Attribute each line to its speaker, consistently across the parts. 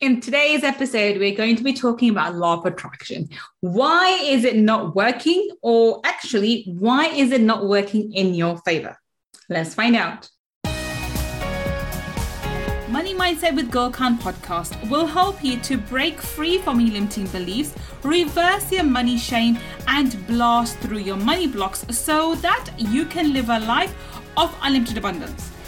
Speaker 1: In today's episode, we're going to be talking about law of attraction. Why is it not working? Or actually, why is it not working in your favor? Let's find out. Money Mindset with Gul Khan podcast will help you to break free from your limiting beliefs, reverse your money shame, and blast through your money blocks so that you can live a life of unlimited abundance.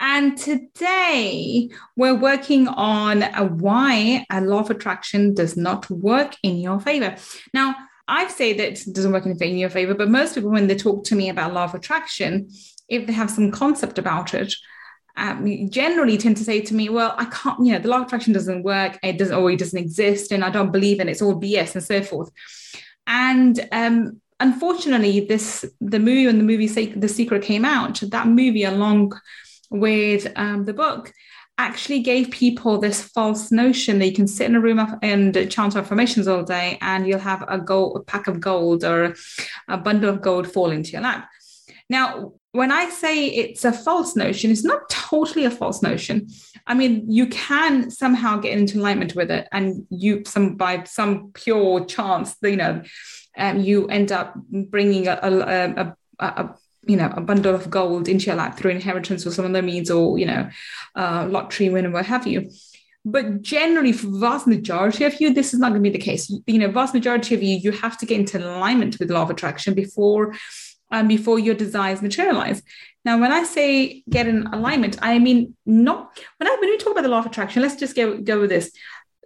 Speaker 1: And today we're working on why a law of attraction does not work in your favor. Now, I say that it doesn't work in your favor, but most people, when they talk to me about law of attraction, if they have some concept about it, um, generally tend to say to me, well, I can't, you know, the law of attraction doesn't work, it doesn't, or it doesn't exist, and I don't believe in it, it's all BS and so forth. And um, unfortunately, this the movie when the movie The Secret came out, that movie along with um, the book actually gave people this false notion that you can sit in a room and chant affirmations all day and you'll have a gold a pack of gold or a bundle of gold fall into your lap. Now when i say it's a false notion it's not totally a false notion. I mean you can somehow get into alignment with it and you some by some pure chance you know um, you end up bringing a, a, a, a you know a bundle of gold into your lap through inheritance or some other means or you know uh, lottery win or what have you. But generally for vast majority of you this is not going to be the case. You know vast majority of you you have to get into alignment with law of attraction before um, before your desires materialize. Now when i say get in alignment i mean not when i when we talk about the law of attraction let's just go go with this.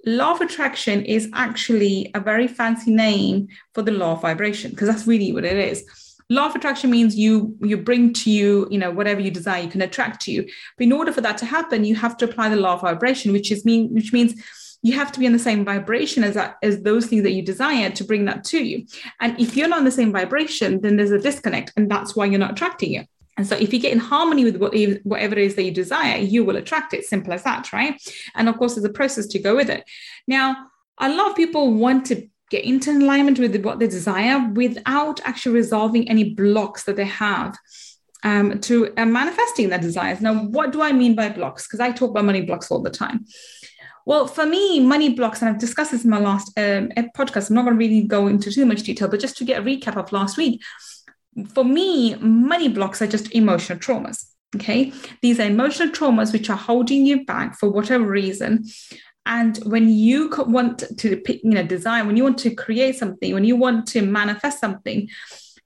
Speaker 1: Law of attraction is actually a very fancy name for the law of vibration because that's really what it is law of attraction means you you bring to you you know whatever you desire you can attract to you. But in order for that to happen you have to apply the law of vibration which is mean which means you have to be in the same vibration as that as those things that you desire to bring that to you. And if you're not in the same vibration then there's a disconnect and that's why you're not attracting it. And so if you get in harmony with what, whatever it is that you desire you will attract it. Simple as that right? And of course there's a process to go with it. Now a lot of people want to get into alignment with what they desire without actually resolving any blocks that they have um, to uh, manifesting their desires. Now, what do I mean by blocks? Because I talk about money blocks all the time. Well, for me, money blocks, and I've discussed this in my last um, podcast. I'm not going to really go into too much detail, but just to get a recap of last week, for me, money blocks are just emotional traumas. Okay. These are emotional traumas which are holding you back for whatever reason. And when you want to, you know, design, when you want to create something, when you want to manifest something,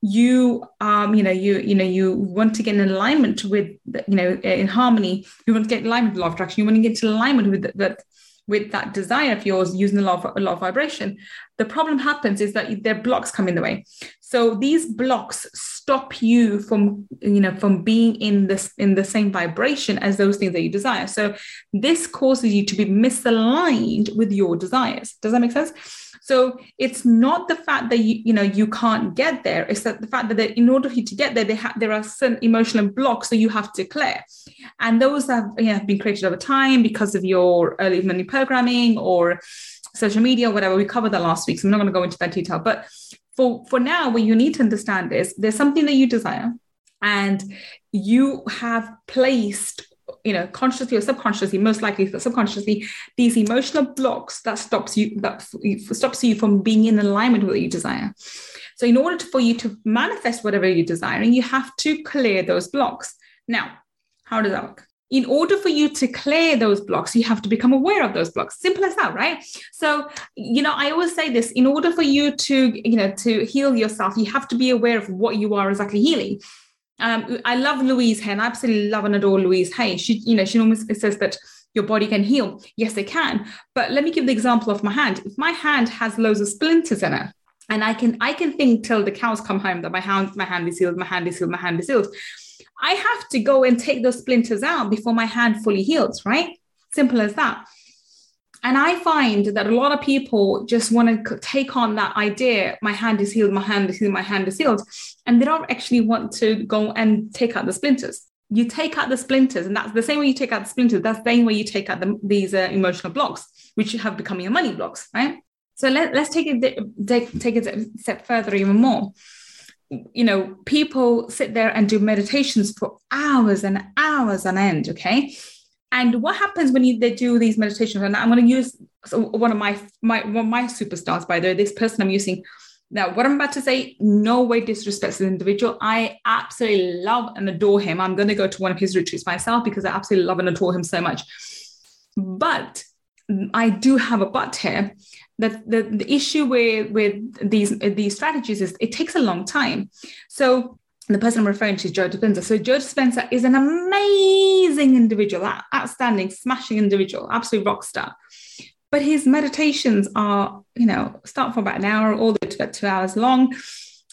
Speaker 1: you um you know you you know you want to get in alignment with you know in harmony you want to get in alignment with law of attraction you want to get in alignment with that with that desire of yours using the law of, law of vibration the problem happens is that their blocks come in the way. So these blocks stop you from you know from being in this in the same vibration as those things that you desire. So this causes you to be misaligned with your desires. Does that make sense so it's not the fact that you you know you can't get there it's that the fact that in order for you to get there ha- there are certain emotional blocks that you have to clear and those have, you know, have been created over time because of your early money programming or social media, or whatever. We covered that last week, so I'm not going to go into that detail. But for for now, what you need to understand is there's something that you desire, and you have placed you know consciously or subconsciously most likely subconsciously these emotional blocks that stops you that stops you from being in alignment with what you desire so in order to, for you to manifest whatever you're desiring you have to clear those blocks now how does that work in order for you to clear those blocks, you have to become aware of those blocks. Simple as that, right? So, you know, I always say this in order for you to, you know, to heal yourself, you have to be aware of what you are exactly healing. Um, I love Louise Hay, and I absolutely love and adore Louise Hay. She, you know, she almost says that your body can heal. Yes, it can. But let me give the example of my hand. If my hand has loads of splinters in it, and I can I can think till the cows come home that my hand my hand is healed, my hand is healed, my hand is healed. I have to go and take those splinters out before my hand fully heals, right? Simple as that. And I find that a lot of people just want to take on that idea my hand is healed, my hand is healed, my hand is healed. And they don't actually want to go and take out the splinters. You take out the splinters, and that's the same way you take out the splinters, that's the same way you take out the, these uh, emotional blocks, which have become your money blocks, right? So let, let's take it take, take it a step further even more. You know, people sit there and do meditations for hours and hours on end, okay? And what happens when you, they do these meditations? And I'm going to use one of my my one of my superstars, by the way, this person I'm using. Now, what I'm about to say, no way disrespects the individual. I absolutely love and adore him. I'm going to go to one of his retreats myself because I absolutely love and adore him so much. But I do have a but here that the, the issue with with these these strategies is it takes a long time. So the person I'm referring to is Joe Dispenza. So Joe Dispenza is an amazing individual, outstanding, smashing individual, absolute rock star. But his meditations are, you know, start for about an hour all the way to about two hours long.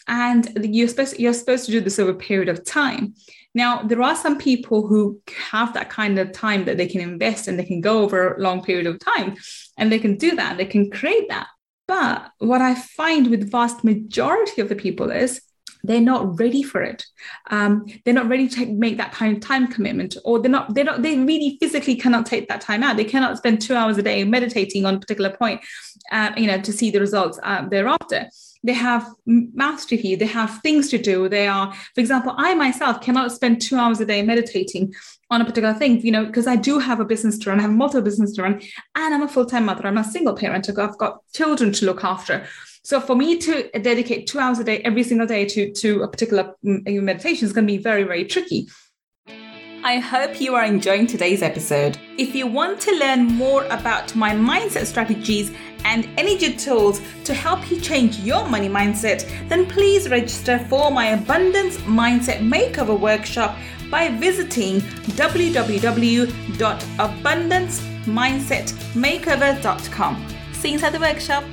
Speaker 1: And you're supposed, you're supposed to do this over a period of time. Now, there are some people who have that kind of time that they can invest and they can go over a long period of time and they can do that, they can create that. But what I find with the vast majority of the people is they're not ready for it. Um, they're not ready to make that kind of time commitment, or they're not. They're not. They really physically cannot take that time out. They cannot spend two hours a day meditating on a particular point, uh, you know, to see the results uh, thereafter they have mouths to feed, they have things to do. They are, for example, I myself cannot spend two hours a day meditating on a particular thing, you know, because I do have a business to run, I have multiple business to run, and I'm a full-time mother, I'm a single parent, I've got children to look after. So for me to dedicate two hours a day every single day to, to a particular mm, meditation is going to be very, very tricky. I hope you are enjoying today's episode. If you want to learn more about my mindset strategies and energy tools to help you change your money mindset, then please register for my Abundance Mindset Makeover Workshop by visiting www.abundancemindsetmakeover.com. See you inside the workshop.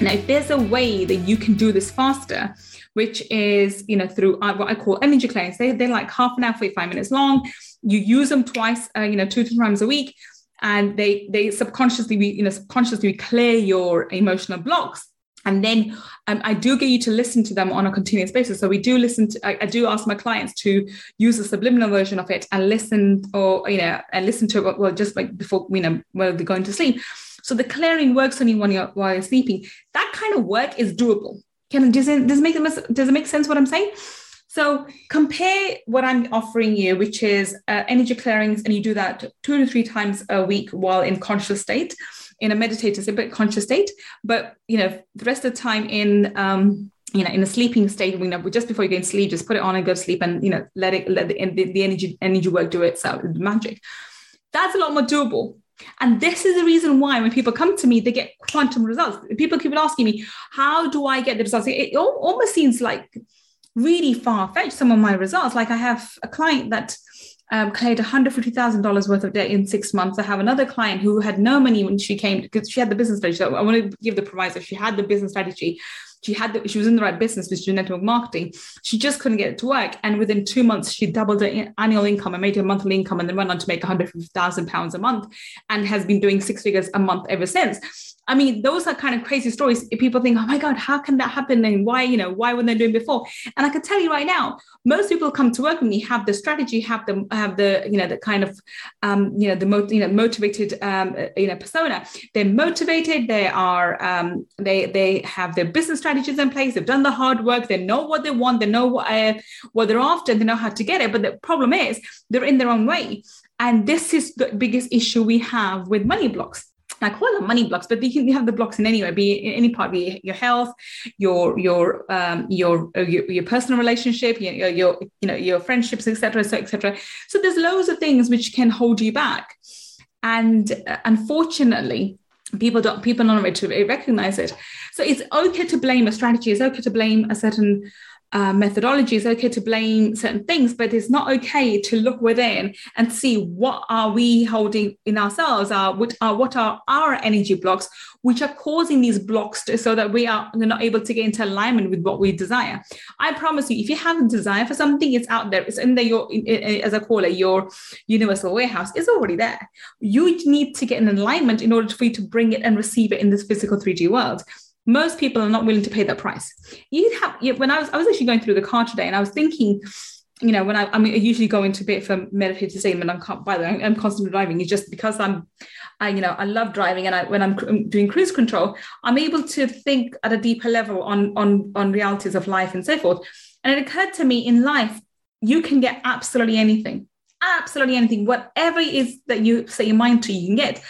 Speaker 1: Now, if there's a way that you can do this faster, which is you know through uh, what I call energy clearings. They they're like half an hour, forty five minutes long. You use them twice, uh, you know, two to times a week, and they they subconsciously you know subconsciously clear your emotional blocks. And then um, I do get you to listen to them on a continuous basis. So we do listen to, I, I, do ask my clients to use a subliminal version of it and listen or, you know, and listen to it, well, just like before, you know, while they're going to sleep. So the clearing works on you when you're, while you're sleeping. That kind of work is doable. Can does it does it make does it make sense what I'm saying? So compare what I'm offering you, which is uh, energy clearings, and you do that two to three times a week while in conscious state, in a meditative, a bit conscious state. But you know, the rest of the time in um, you know, in a sleeping state, you know, just before you go to sleep, just put it on and go to sleep, and you know, let it let the, the, energy energy work do itself, the magic. That's a lot more doable and this is the reason why when people come to me, they get quantum results. People keep asking me, how do I get the results? It almost seems like really far fetched, some of my results. Like I have a client that um, cleared $150,000 worth of debt in six months. I have another client who had no money when she came because she had the business strategy. So I want to give the proviso. She had the business strategy she had the, she was in the right business which is network marketing. She just couldn't get it to work. And within two months she doubled her annual income and made her monthly income and then went on to make 150000 pounds a month and has been doing six figures a month ever since I mean, those are kind of crazy stories. People think, oh my God, how can that happen? And why, you know, why weren't they doing before? And I can tell you right now, most people come to work with me have the strategy, have the have the, you know, the kind of um, you know, the mo- you know, motivated um, you know, persona. They're motivated, they are um, they they have their business strategies in place, they've done the hard work, they know what they want, they know what uh, what they're after, they know how to get it. But the problem is they're in their own way. And this is the biggest issue we have with money blocks I call them money blocks, but you can have the blocks in anywhere, be in any part, be your health, your your um, your, uh, your, your personal relationship, your, your you know your friendships, etc. So etc. So there's loads of things which can hold you back, and uh, unfortunately, people don't people ready to recognize it. So it's okay to blame a strategy. It's okay to blame a certain uh, methodology. It's okay to blame certain things, but it's not okay to look within and see what are we holding in ourselves, uh, what are what are our energy blocks, which are causing these blocks to, so that we are not able to get into alignment with what we desire. I promise you, if you have a desire for something, it's out there. It's in there. Your, as I call it, your universal warehouse is already there. You need to get in alignment in order for you to bring it and receive it in this physical 3D world most people are not willing to pay that price. You have when I was I was actually going through the car today and I was thinking, you know, when I I, mean, I usually go into bit for meditative state when I'm by the way I'm constantly driving. It's just because I'm I, you know, I love driving, and I, when I'm doing cruise control, I'm able to think at a deeper level on on on realities of life and so forth. And it occurred to me in life, you can get absolutely anything, absolutely anything, whatever it is that you set your mind to, you can get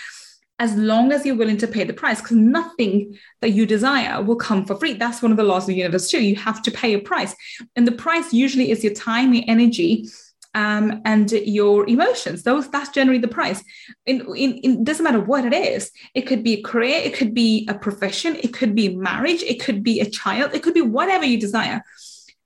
Speaker 1: as long as you're willing to pay the price, because nothing that you desire will come for free. That's one of the laws of the universe, too. You have to pay a price. And the price usually is your time, your energy, um, and your emotions. Those that's generally the price. In, in, in, doesn't matter what it is. It could be a career, it could be a profession, it could be marriage, it could be a child, it could be whatever you desire.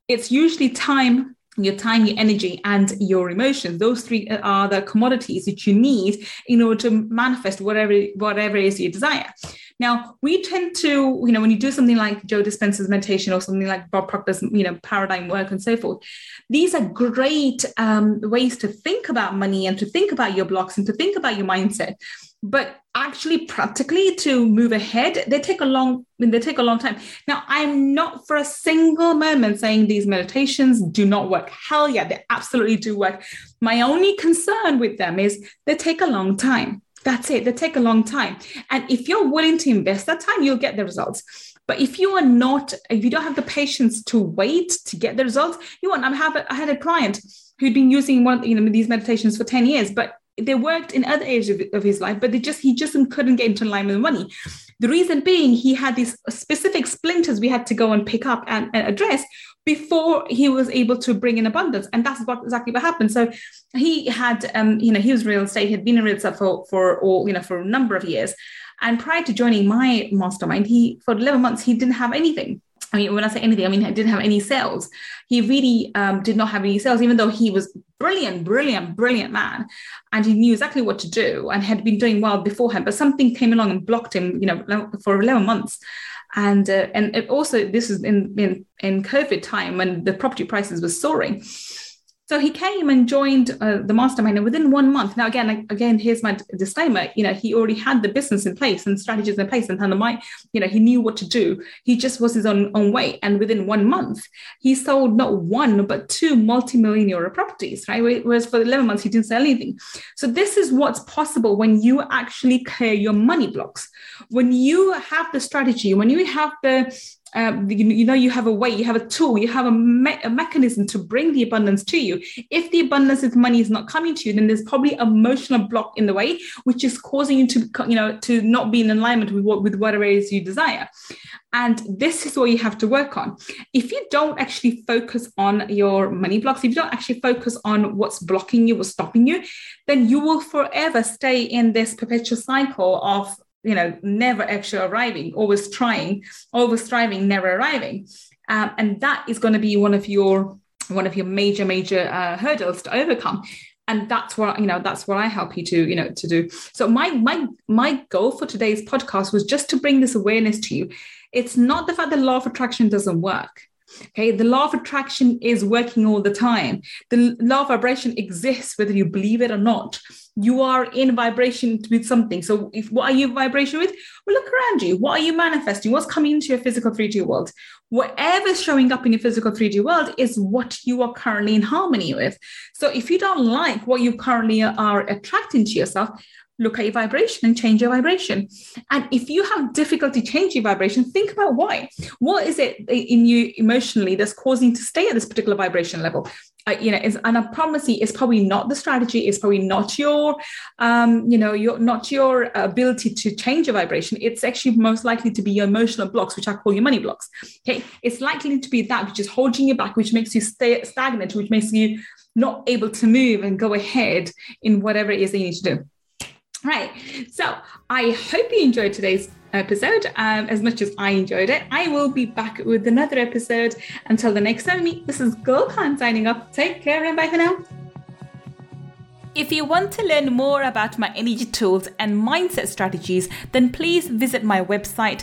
Speaker 1: It's usually time, your time, your energy, and your emotions. Those three are the commodities that you need in order to manifest whatever whatever is you desire. Now, we tend to, you know, when you do something like Joe Dispenza's meditation or something like Bob Proctor's, you know, paradigm work and so forth, these are great um, ways to think about money and to think about your blocks and to think about your mindset. But actually, practically to move ahead, they take a long they take a long time. Now, I'm not for a single moment saying these meditations do not work. Hell yeah, they absolutely do work. My only concern with them is they take a long time. That's it. They take a long time. And if you're willing to invest that time, you'll get the results. But if you are not, if you don't have the patience to wait to get the results, you want. I have. I had a client who'd been using one, you know, these meditations for ten years, but they worked in other areas of, of his life, but they just he just couldn't get into alignment with money. The reason being, he had these specific splinters we had to go and pick up and, and address before he was able to bring in abundance. And that's what exactly what happened. So he had, um, you know, he was real estate, he had been in real estate for, for all, you know, for a number of years. And prior to joining my mastermind, he, for 11 months, he didn't have anything. I mean, when I say anything, I mean, he didn't have any sales. He really um, did not have any sales, even though he was brilliant, brilliant, brilliant man. And he knew exactly what to do and had been doing well beforehand. But something came along and blocked him, you know, for 11 months and uh, and also this is in, in in COVID time when the property prices were soaring. So he came and joined uh, the mastermind, and within one month. Now, again, again, here's my disclaimer. You know, he already had the business in place and strategies in place, and kind of my, you know, he knew what to do. He just was his own own way, and within one month, he sold not one but two multi-million euro properties. Right, whereas for eleven months he didn't sell anything. So this is what's possible when you actually clear your money blocks. When you have the strategy, when you have the um, you, you, know you have a way you have a tool you have a, me- a, mechanism to bring the abundance to you. If the abundance of money is not coming to you then there's probably emotional block in the way which is causing you to you know to not be in alignment with what with whatever it is you desire. And this is what you have to work on. If you don't actually focus on your money blocks if you don't actually focus on what's blocking you what's stopping you then you will forever stay in this perpetual cycle of you know, never actually arriving, always trying, always striving, never arriving. Um, and that is going to be one of your one of your major major uh, hurdles to overcome and that's what you know that's what i help you to you know to do so my my my goal for today's podcast was just to bring this awareness to you it's not the fact that law of attraction doesn't work Okay, the law of attraction is working all the time. The law of vibration exists whether you believe it or not. You are in vibration with something. So, if what are you vibration with? Well, look around you. What are you manifesting? What's coming into your physical 3D world? Whatever's showing up in your physical 3D world is what you are currently in harmony with. So, if you don't like what you currently are attracting to yourself, look at your vibration and change your vibration. And if you have difficulty changing vibration, think about why. What is it in you emotionally that's causing you to stay at this particular vibration level? Uh, you know, and I promise you, it's probably not the strategy. It's probably not your, um, you know, your not your ability to change your vibration. It's actually most likely to be your emotional blocks, which I call your money blocks. Okay, it's likely to be that which is holding you back, which makes you stay stagnant, which makes you not able to move and go ahead in whatever it is that you need to do. Right. So I hope you enjoyed today's episode um, as much as I enjoyed it. I will be back with another episode. Until the next time meet, this is Gul Khan signing off. Take care and bye for now. If you want to learn more about my energy tools and mindset strategies, then please visit my website